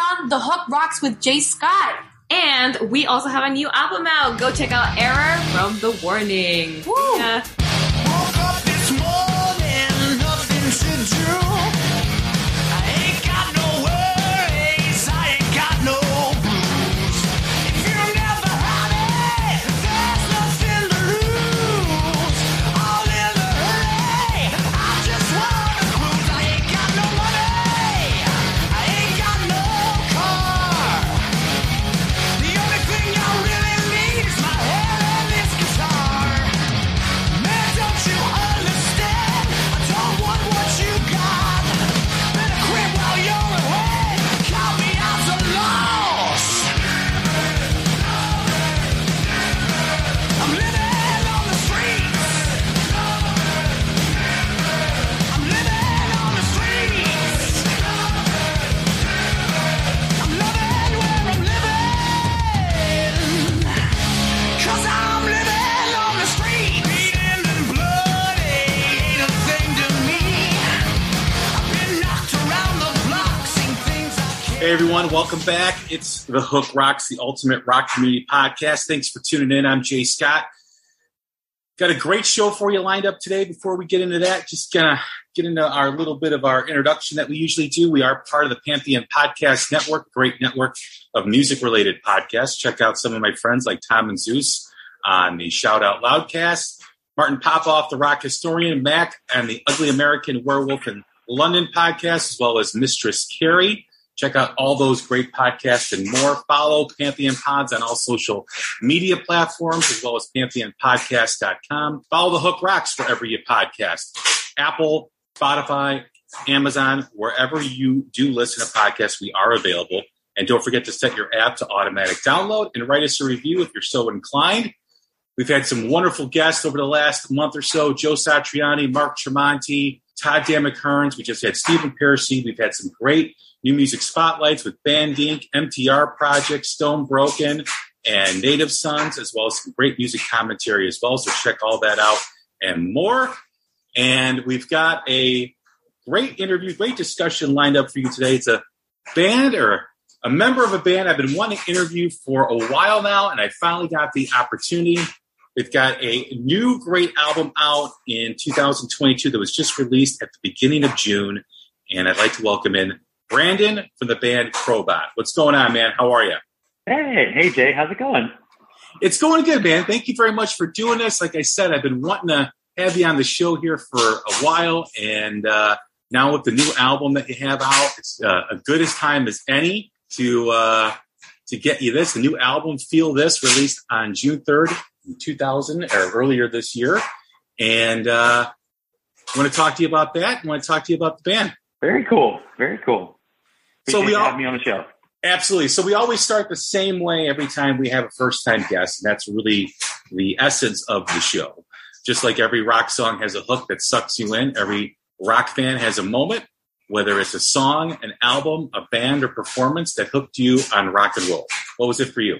on The Hook Rocks with Jay Scott. And we also have a new album out. Go check out Error from The Warning. Woo. Yeah. Everyone, welcome back. It's the Hook Rocks, the ultimate rock community podcast. Thanks for tuning in. I'm Jay Scott. Got a great show for you lined up today. Before we get into that, just gonna get into our little bit of our introduction that we usually do. We are part of the Pantheon Podcast Network, great network of music related podcasts. Check out some of my friends like Tom and Zeus on the Shout Out Loudcast, Martin Popoff, the rock historian, Mac, and the Ugly American Werewolf in London podcast, as well as Mistress Carrie. Check out all those great podcasts and more. Follow Pantheon Pods on all social media platforms, as well as pantheonpodcast.com. Follow the Hook Rocks wherever you podcast. Apple, Spotify, Amazon, wherever you do listen to podcasts, we are available. And don't forget to set your app to automatic download and write us a review if you're so inclined. We've had some wonderful guests over the last month or so Joe Satriani, Mark Tremonti, Todd Dammit-Kearns. We just had Stephen Pearcy. We've had some great new music spotlights with Band Inc., MTR Project, Stone Broken, and Native Sons, as well as some great music commentary as well. So check all that out and more. And we've got a great interview, great discussion lined up for you today. It's a band or a member of a band I've been wanting to interview for a while now, and I finally got the opportunity. They've got a new great album out in 2022 that was just released at the beginning of June, and I'd like to welcome in Brandon from the band Crobot. What's going on, man? How are you? Hey, hey Jay, how's it going? It's going good, man. Thank you very much for doing this. Like I said, I've been wanting to have you on the show here for a while, and uh, now with the new album that you have out, it's uh, as good as time as any to uh, to get you this. The new album, Feel This, released on June third, two thousand, or earlier this year, and uh, I want to talk to you about that. I want to talk to you about the band. Very cool, very cool. So we all- having me on the show. Absolutely. So we always start the same way every time we have a first time guest, and that's really the essence of the show. Just like every rock song has a hook that sucks you in, every rock fan has a moment, whether it's a song, an album, a band, or performance that hooked you on rock and roll. What was it for you?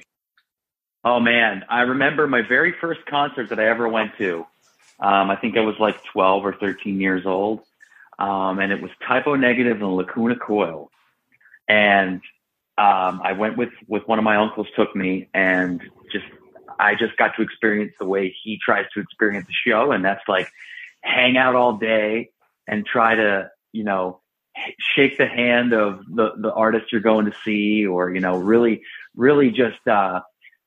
Oh man, I remember my very first concert that I ever went to. Um, I think I was like 12 or 13 years old, um, and it was Type O Negative and Lacuna Coil. And um, I went with with one of my uncles took me, and just I just got to experience the way he tries to experience the show, and that's like hang out all day and try to you know shake the hand of the the artist you're going to see, or you know really really just uh,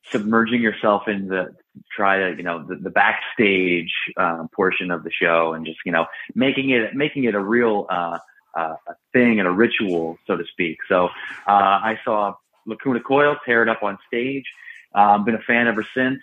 submerging yourself in the try to you know the, the backstage uh, portion of the show and just you know making it making it a real uh, uh, a thing and a ritual so to speak. So uh, I saw Lacuna Coil tear it up on stage. Um, been a fan ever since.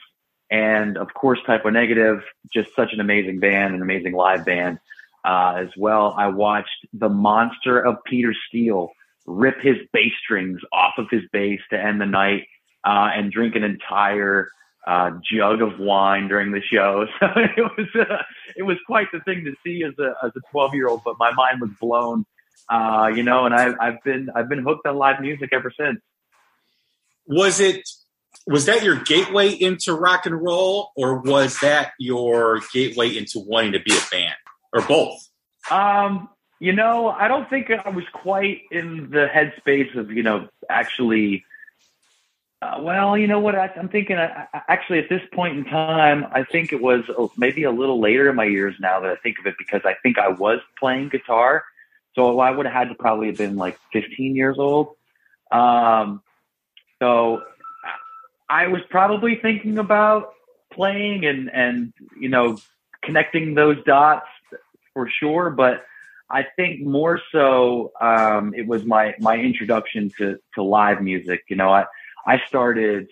And of course Type O Negative just such an amazing band an amazing live band. Uh, as well I watched the monster of Peter Steele rip his bass strings off of his bass to end the night uh, and drink an entire uh, jug of wine during the show. So it was uh, it was quite the thing to see as a as a twelve year old. But my mind was blown, uh, you know. And I, I've been I've been hooked on live music ever since. Was it was that your gateway into rock and roll, or was that your gateway into wanting to be a band, or both? Um, You know, I don't think I was quite in the headspace of you know actually. Uh, well, you know what? I, I'm thinking. I, I, actually, at this point in time, I think it was oh, maybe a little later in my years now that I think of it because I think I was playing guitar. So I would have had to probably have been like 15 years old. Um, so I was probably thinking about playing and and you know connecting those dots for sure, but I think more so um, it was my my introduction to to live music. You know, I I started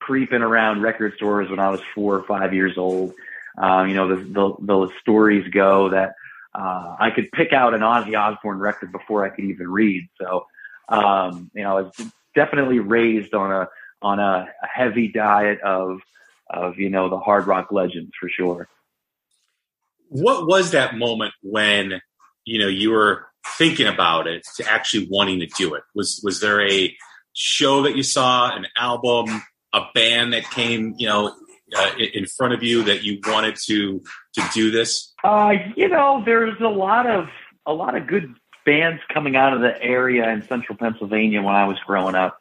creeping around record stores when I was four or five years old. Um, you know, the, the, the stories go that uh, I could pick out an Ozzy Osbourne record before I could even read. So, um, you know, I was definitely raised on a on a, a heavy diet of of you know the hard rock legends for sure. What was that moment when you know you were thinking about it to actually wanting to do it? Was was there a show that you saw, an album, a band that came, you know, uh, in front of you that you wanted to to do this? Uh, you know, there's a lot of a lot of good bands coming out of the area in central Pennsylvania when I was growing up.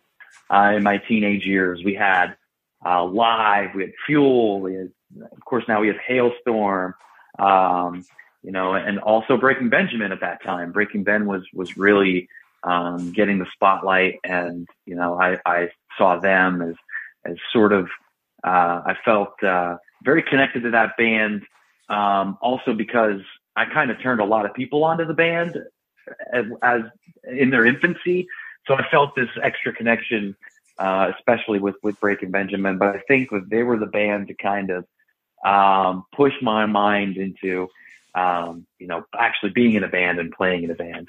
Uh, in my teenage years, we had uh, Live, we had Fuel, we had, of course, now we have Halestorm, um, you know, and also Breaking Benjamin at that time. Breaking Ben was was really um, getting the spotlight, and you know, I, I saw them as as sort of uh, I felt uh, very connected to that band. Um, also because I kind of turned a lot of people onto the band as, as in their infancy, so I felt this extra connection, uh, especially with with Breaking Benjamin. But I think that they were the band to kind of um, push my mind into um, you know actually being in a band and playing in a band.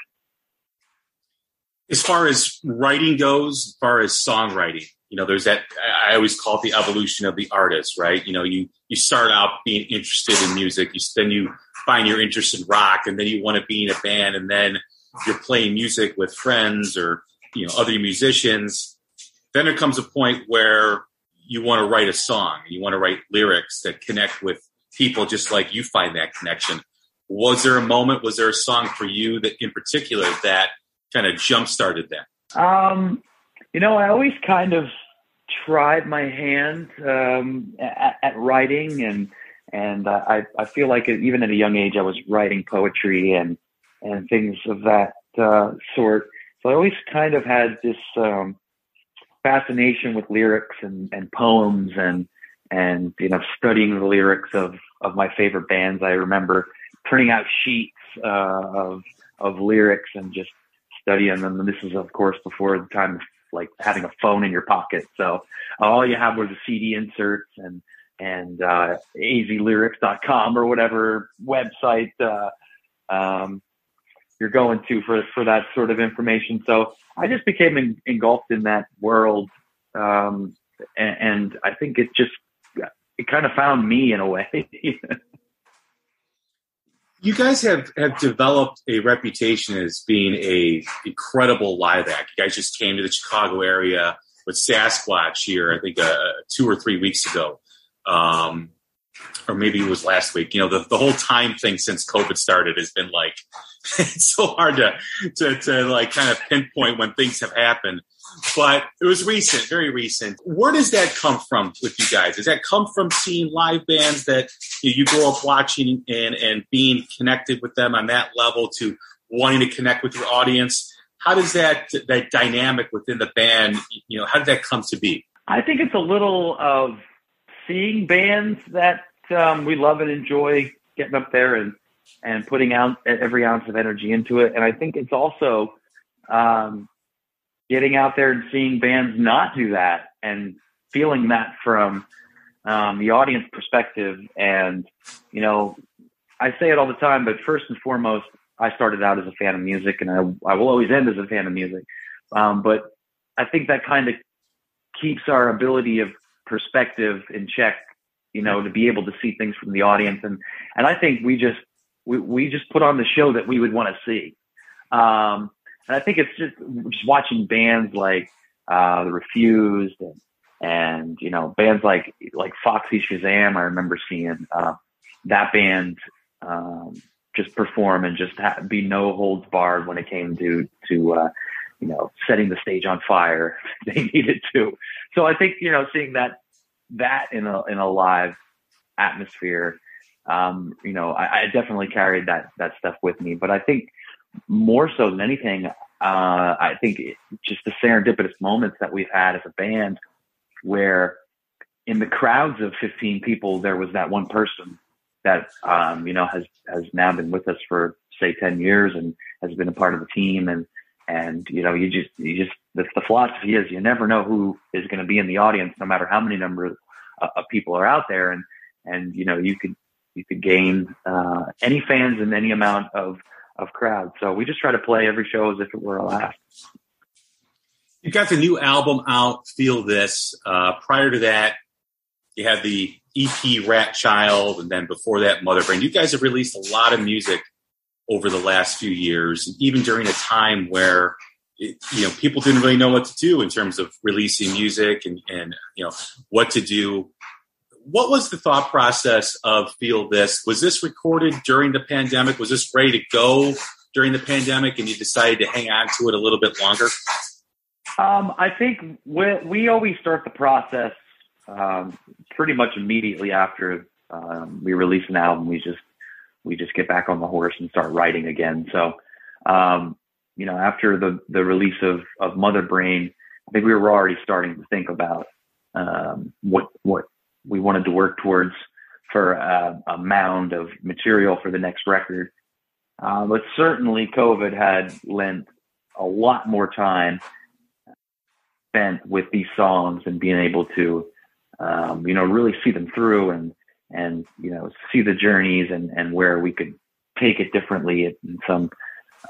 As far as writing goes, as far as songwriting, you know, there's that. I always call it the evolution of the artist, right? You know, you you start out being interested in music, you then you find your interest in rock, and then you want to be in a band, and then you're playing music with friends or you know other musicians. Then there comes a point where you want to write a song, you want to write lyrics that connect with people, just like you find that connection. Was there a moment? Was there a song for you that, in particular, that kind of jump started that? Um, you know, I always kind of tried my hand um, at, at, writing, and and uh, I I feel like even at a young age I was writing poetry and and things of that uh, sort. So I always kind of had this um, fascination with lyrics and, and poems and and you know studying the lyrics of of my favorite bands. I remember printing out sheets uh, of of lyrics and just studying them. And this is of course before the time of like having a phone in your pocket. So all you have was the CD inserts and and uh, azlyrics.com or whatever website uh, um, you're going to for for that sort of information. So I just became en- engulfed in that world, um, and, and I think it just it kind of found me in a way. you guys have, have developed a reputation as being a incredible live act. You guys just came to the Chicago area with Sasquatch here, I think uh, two or three weeks ago, um, or maybe it was last week. You know, the, the whole time thing since COVID started has been like it's so hard to, to to like kind of pinpoint when things have happened. But it was recent, very recent. Where does that come from with you guys? Does that come from seeing live bands that you, know, you grow up watching and and being connected with them on that level to wanting to connect with your audience? How does that that dynamic within the band, you know, how did that come to be? I think it's a little of seeing bands that um, we love and enjoy getting up there and and putting out every ounce of energy into it. And I think it's also um, getting out there and seeing bands not do that and feeling that from um, the audience perspective. And, you know, I say it all the time, but first and foremost, I started out as a fan of music and I, I will always end as a fan of music. Um, but I think that kind of keeps our ability of perspective in check, you know, to be able to see things from the audience. And, and I think we just, we, we just put on the show that we would want to see. Um, and I think it's just, just watching bands like, uh, The Refused and, and, you know, bands like, like Foxy Shazam. I remember seeing, uh, that band, um, just perform and just ha- be no holds barred when it came to to uh, you know setting the stage on fire they needed to. So I think you know seeing that that in a in a live atmosphere, um, you know, I, I definitely carried that that stuff with me. But I think more so than anything, uh, I think just the serendipitous moments that we've had as a band, where in the crowds of 15 people, there was that one person that um, you know has has now been with us for say 10 years and has been a part of the team. And and you know you just you just the, the philosophy is you never know who is going to be in the audience no matter how many number of, of people are out there. And and you know you could you could gain uh, any fans in any amount of of crowd so we just try to play every show as if it were a last You got the new album out, Feel This. Uh, prior to that, you had the EP Rat Child, and then before that, Mother Brain. You guys have released a lot of music over the last few years, even during a time where it, you know people didn't really know what to do in terms of releasing music and, and you know what to do. What was the thought process of Feel This? Was this recorded during the pandemic? Was this ready to go during the pandemic, and you decided to hang on to it a little bit longer? Um, I think we, we always start the process um, pretty much immediately after um, we release an album. We just we just get back on the horse and start writing again. So, um, you know, after the the release of of Mother Brain, I think we were already starting to think about um, what what we wanted to work towards for a, a mound of material for the next record. Uh, but certainly, COVID had lent a lot more time spent with these songs and being able to, um, you know, really see them through and and you know see the journeys and and where we could take it differently in some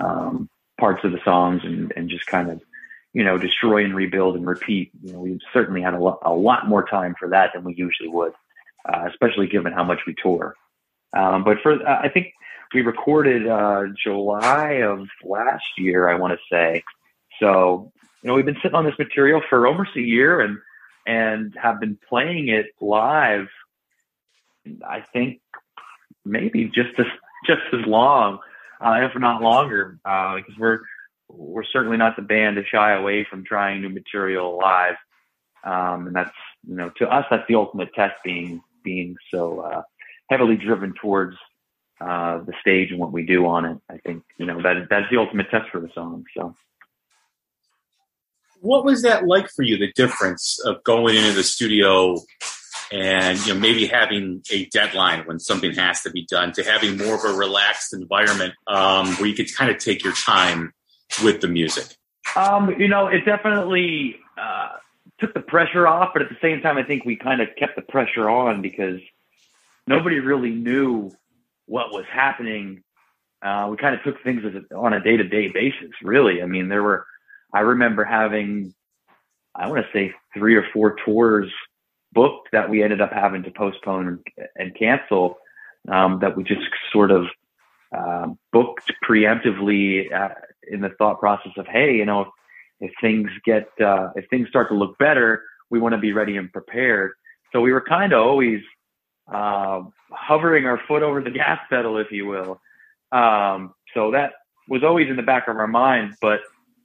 um, parts of the songs and and just kind of you know destroy and rebuild and repeat. You know, we've certainly had a lot a lot more time for that than we usually would, uh, especially given how much we tour. Um, but for uh, I think we recorded uh, July of last year, I want to say. So you know, we've been sitting on this material for almost a year and and have been playing it live. I think maybe just as just as long, uh, if not longer, uh, because we're we're certainly not the band to shy away from trying new material live. Um, and that's you know to us that's the ultimate test being being so uh, heavily driven towards uh, the stage and what we do on it. I think you know that that's the ultimate test for the song. So what was that like for you? The difference of going into the studio and you know maybe having a deadline when something has to be done to having more of a relaxed environment um, where you could kind of take your time with the music. Um, you know, it definitely uh, took the pressure off, but at the same time, I think we kind of kept the pressure on because nobody really knew what was happening. Uh, we kind of took things a, on a day to day basis, really. I mean, there were I remember having, I want to say three or four tours booked that we ended up having to postpone and, and cancel. Um, that we just sort of uh, booked preemptively uh, in the thought process of, hey, you know, if, if things get, uh, if things start to look better, we want to be ready and prepared. So we were kind of always uh, hovering our foot over the gas pedal, if you will. Um, so that was always in the back of our mind, but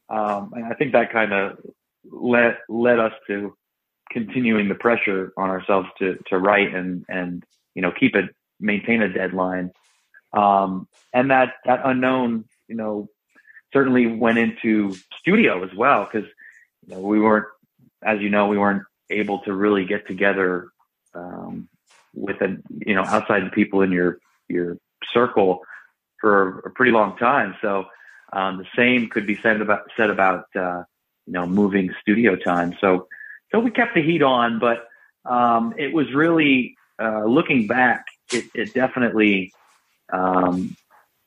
um, I think that kind of led led us to continuing the pressure on ourselves to to write and and you know keep it maintain a deadline. Um, and that that unknown, you know, certainly went into studio as well because you know, we weren't, as you know, we weren't able to really get together um, with a you know outside the people in your your circle for a pretty long time. So um, the same could be said about said about uh, you know moving studio time. So so we kept the heat on, but um, it was really uh, looking back. It, it definitely um,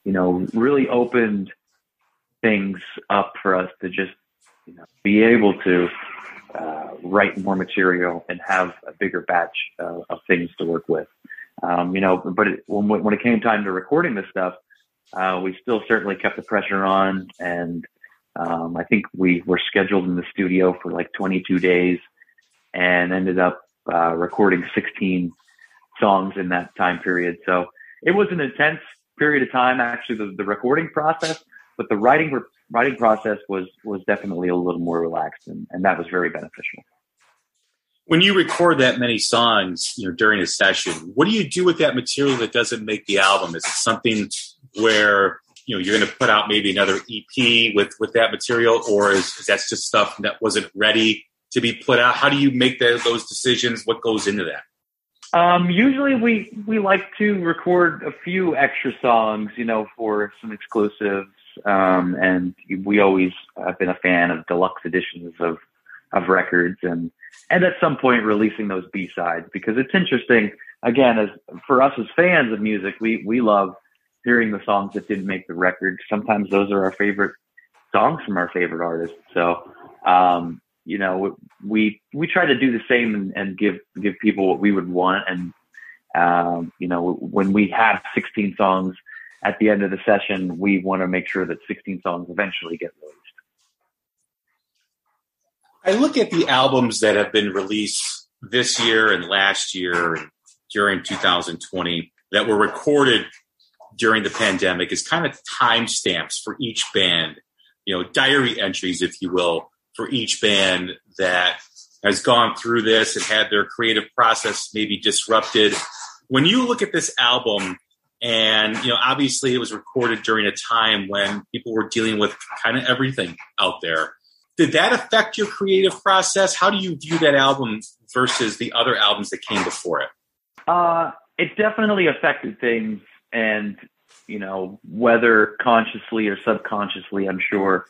you know really opened things up for us to just you know be able to uh, write more material and have a bigger batch uh, of things to work with. Um, you know, but it, when when it came time to recording this stuff, uh, we still certainly kept the pressure on, and um, I think we were scheduled in the studio for like 22 days, and ended up uh, recording 16 songs in that time period. So it was an intense period of time, actually, the, the recording process, but the writing writing process was was definitely a little more relaxed, and, and that was very beneficial. When you record that many songs, you know, during a session, what do you do with that material that doesn't make the album? Is it something where you know you're going to put out maybe another EP with with that material, or is, is that just stuff that wasn't ready to be put out? How do you make the, those decisions? What goes into that? Um, usually we, we like to record a few extra songs, you know, for some exclusives. Um, and we always have been a fan of deluxe editions of, of records and, and at some point releasing those B sides because it's interesting. Again, as for us as fans of music, we, we love hearing the songs that didn't make the record. Sometimes those are our favorite songs from our favorite artists. So, um, you know, we we try to do the same and, and give give people what we would want. And um, you know, when we have 16 songs at the end of the session, we want to make sure that 16 songs eventually get released. I look at the albums that have been released this year and last year during 2020 that were recorded during the pandemic as kind of timestamps for each band, you know, diary entries, if you will, for each band that has gone through this and had their creative process maybe disrupted. When you look at this album, and you know, obviously, it was recorded during a time when people were dealing with kind of everything out there. Did that affect your creative process? How do you view that album versus the other albums that came before it? Uh, it definitely affected things, and you know, whether consciously or subconsciously, I'm sure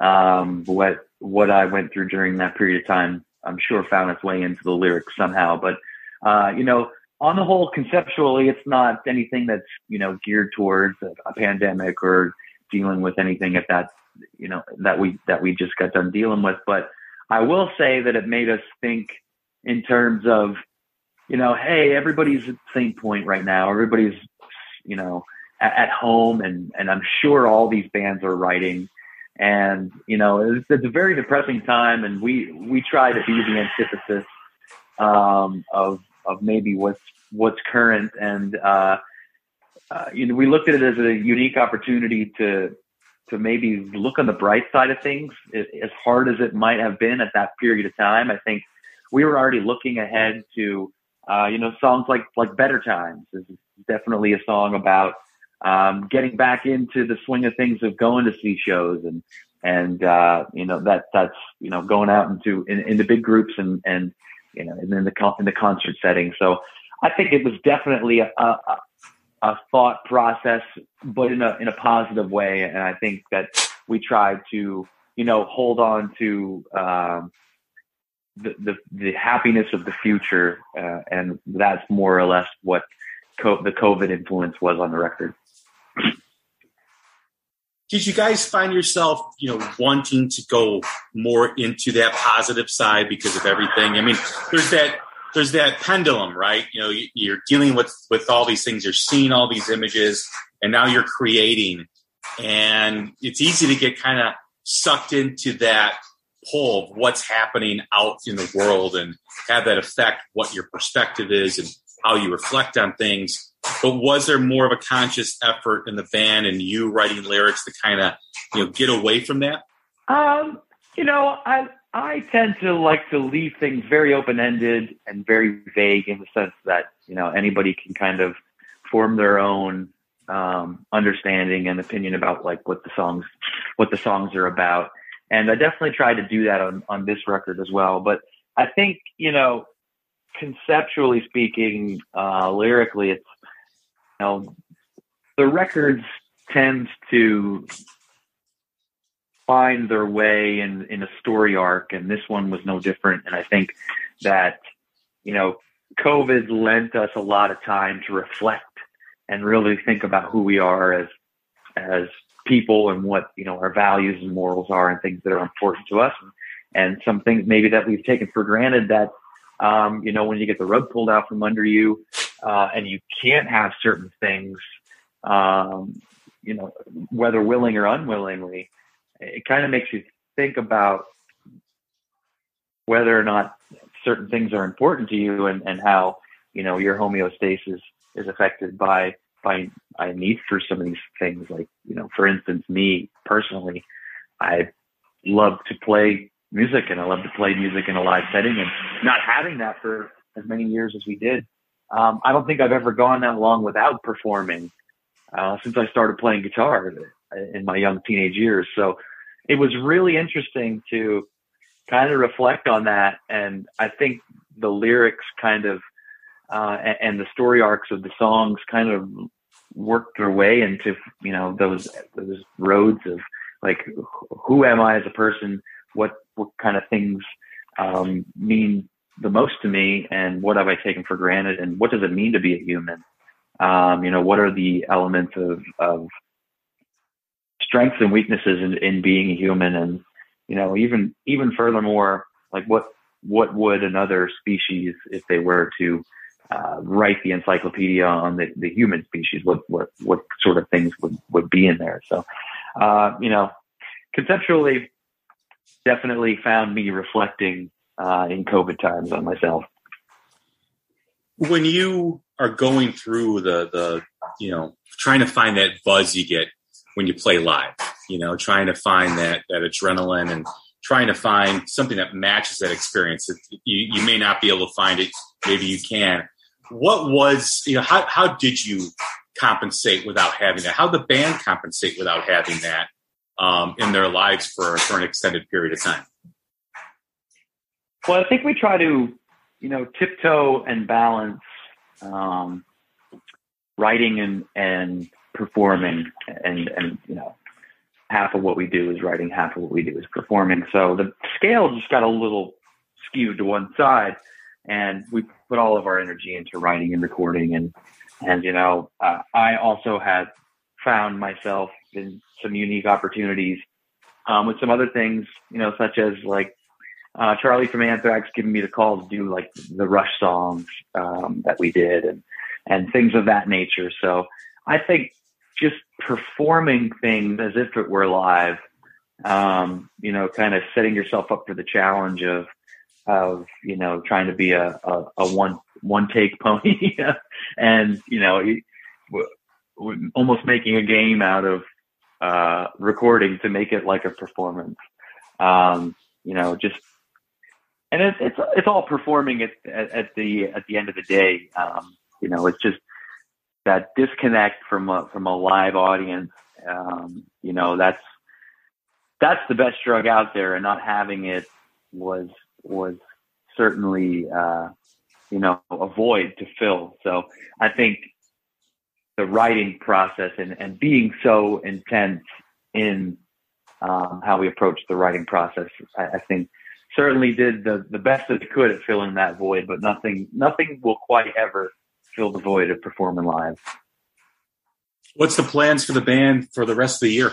um, what what I went through during that period of time, I'm sure found its way into the lyrics somehow. But uh, you know, on the whole, conceptually, it's not anything that's you know geared towards a, a pandemic or dealing with anything at that you know that we that we just got done dealing with. But I will say that it made us think in terms of you know, hey, everybody's at the same point right now. Everybody's you know at, at home, and and I'm sure all these bands are writing and you know it's, it's a very depressing time, and we we try to be the antithesis um, of of maybe what's what's current, and uh, uh, you know we looked at it as a unique opportunity to to maybe look on the bright side of things. It, as hard as it might have been at that period of time, I think we were already looking ahead to uh, you know songs like like Better Times is definitely a song about um, getting back into the swing of things of going to see shows and and uh, you know that that's you know going out into in, into big groups and and you know and in the in the concert setting. So I think it was definitely a, a, a thought process, but in a in a positive way. And I think that we tried to you know hold on to. Um, the, the, the happiness of the future, uh, and that's more or less what co- the COVID influence was on the record did you guys find yourself, you know, wanting to go more into that positive side because of everything? I mean, there's that there's that pendulum, right? You know, you're dealing with with all these things, you're seeing all these images, and now you're creating, and it's easy to get kind of sucked into that pull of what's happening out in the world and have that affect what your perspective is and how you reflect on things. But was there more of a conscious effort in the band and you writing lyrics to kind of you know get away from that? Um, you know, I I tend to like to leave things very open ended and very vague in the sense that you know anybody can kind of form their own um, understanding and opinion about like what the songs what the songs are about. And I definitely tried to do that on on this record as well. But I think you know conceptually speaking, uh, lyrically, it's know the records tend to find their way in in a story arc, and this one was no different. And I think that you know COVID lent us a lot of time to reflect and really think about who we are as as people and what you know our values and morals are and things that are important to us and, and some things maybe that we've taken for granted that um, you know, when you get the rug pulled out from under you, uh, and you can't have certain things, um, you know, whether willing or unwillingly, it kind of makes you think about whether or not certain things are important to you and, and how, you know, your homeostasis is affected by, I I need for some of these things. Like you know, for instance, me personally, I love to play music and I love to play music in a live setting, and not having that for as many years as we did, um, I don't think I've ever gone that long without performing uh, since I started playing guitar in my young teenage years. So it was really interesting to kind of reflect on that, and I think the lyrics kind of uh, and, and the story arcs of the songs kind of worked their way into you know those those roads of like who am I as a person, what what kind of things um, mean the most to me, and what have I taken for granted, and what does it mean to be a human? Um, you know, what are the elements of of strengths and weaknesses in, in being a human, and you know, even even furthermore, like what what would another species, if they were to uh, write the encyclopedia on the, the human species, what, what, what sort of things would, would be in there. So, uh, you know, conceptually, definitely found me reflecting uh, in COVID times on myself. When you are going through the, the, you know, trying to find that buzz you get when you play live, you know, trying to find that, that adrenaline and trying to find something that matches that experience. You, you may not be able to find it. Maybe you can what was you know how how did you compensate without having that? How the band compensate without having that um, in their lives for for an extended period of time? Well, I think we try to you know tiptoe and balance um, writing and and performing and and you know half of what we do is writing half of what we do is performing. So the scale just got a little skewed to one side and we put all of our energy into writing and recording. And and you know uh, i also had found myself in some unique opportunities um, with some other things you know such as like uh, charlie from anthrax giving me the call to do like the rush songs um, that we did and and things of that nature. So i think just performing things as if it were live um, you know kind of setting yourself up for the challenge of of you know trying to be a, a, a one one take pony and you know almost making a game out of uh, recording to make it like a performance. Um, you know just and it's it's it's all performing at, at, at the at the end of the day um, you know it's just that disconnect from a from a live audience um, you know that's that's the best drug out there and not having it was was certainly uh, you know a void to fill. So I think the writing process and, and being so intense in um, how we approach the writing process, I, I, think certainly did the, the best that it could at filling that void, but nothing nothing will quite ever fill the void of performing live. What's the plans for the band for the rest of the year?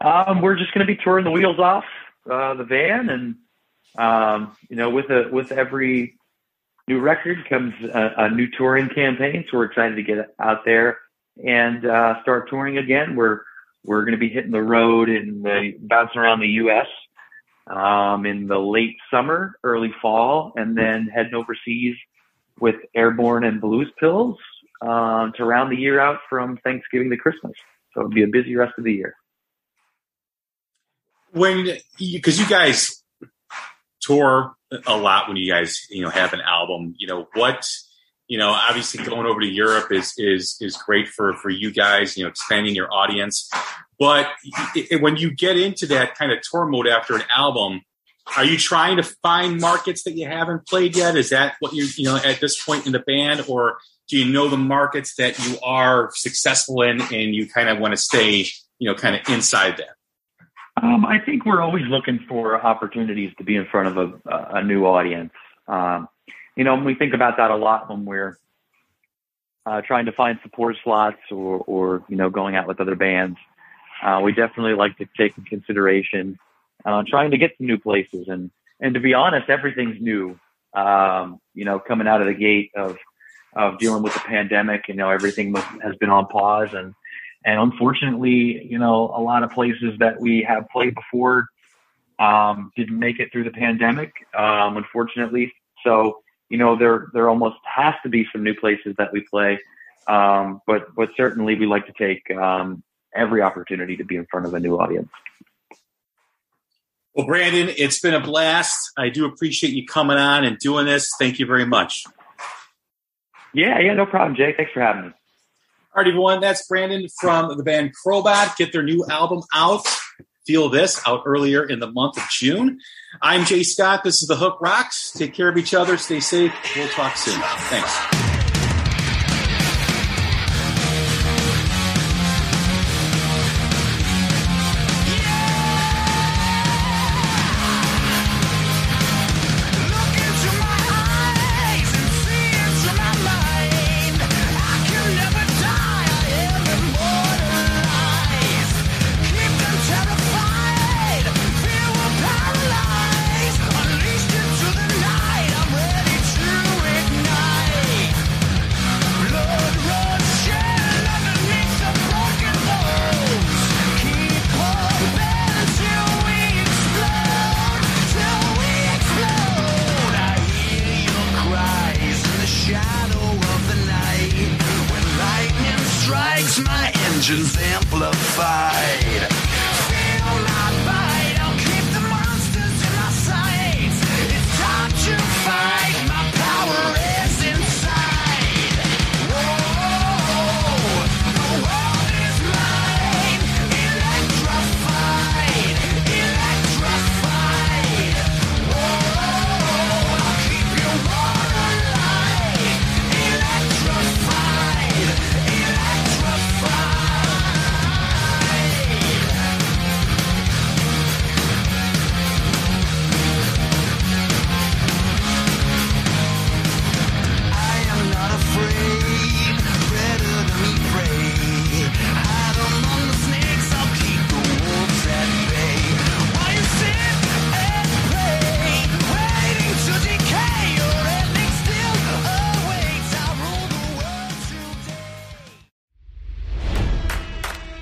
Um, we're just going to be touring the wheels off uh, the van and um, you know, with a with every new record comes a, a, new touring campaign, so we're excited to get out there and uh, start touring again. We're we're going to be hitting the road and the, bouncing around the U.S. Um, in the late summer, early fall, and then heading overseas with Airbourne and Blues Pills uh, to round the year out from Thanksgiving to Christmas. So it'll be a busy rest of the year. When, because you guys tour a lot when you guys you know have an album. You know what you know obviously going over to Europe is is is great for for you guys. You know expanding your audience, but it, when you get into that kind of tour mode after an album. Are you trying to find markets that you haven't played yet? Is that what you you know at this point in the band, or do you know the markets that you are successful in, and you kind of want to stay you know kind of inside that? Um, I think we're always looking for opportunities to be in front of a, a new audience. Um, you know, we think about that a lot when we're uh, trying to find support slots or, or, you know, going out with other bands. Uh, we definitely like to take in consideration uh, trying to get to new places. And, and to be honest, everything's new. Um, you know, coming out of the gate of, of dealing with the pandemic, you know, everything has been on pause and, and unfortunately, you know, a lot of places that we have played before um, didn't make it through the pandemic, um, unfortunately. So, you know, there there almost has to be some new places that we play. Um, but but certainly we like to take um, every opportunity to be in front of a new audience. Well, Brandon, it's been a blast. I do appreciate you coming on and doing this. Thank you very much. Yeah, yeah, no problem, Jay. Thanks for having me. All right, everyone. That's Brandon from the band Crobot. Get their new album out. Feel this out earlier in the month of June. I'm Jay Scott. This is the Hook Rocks. Take care of each other. Stay safe. We'll talk soon. Thanks.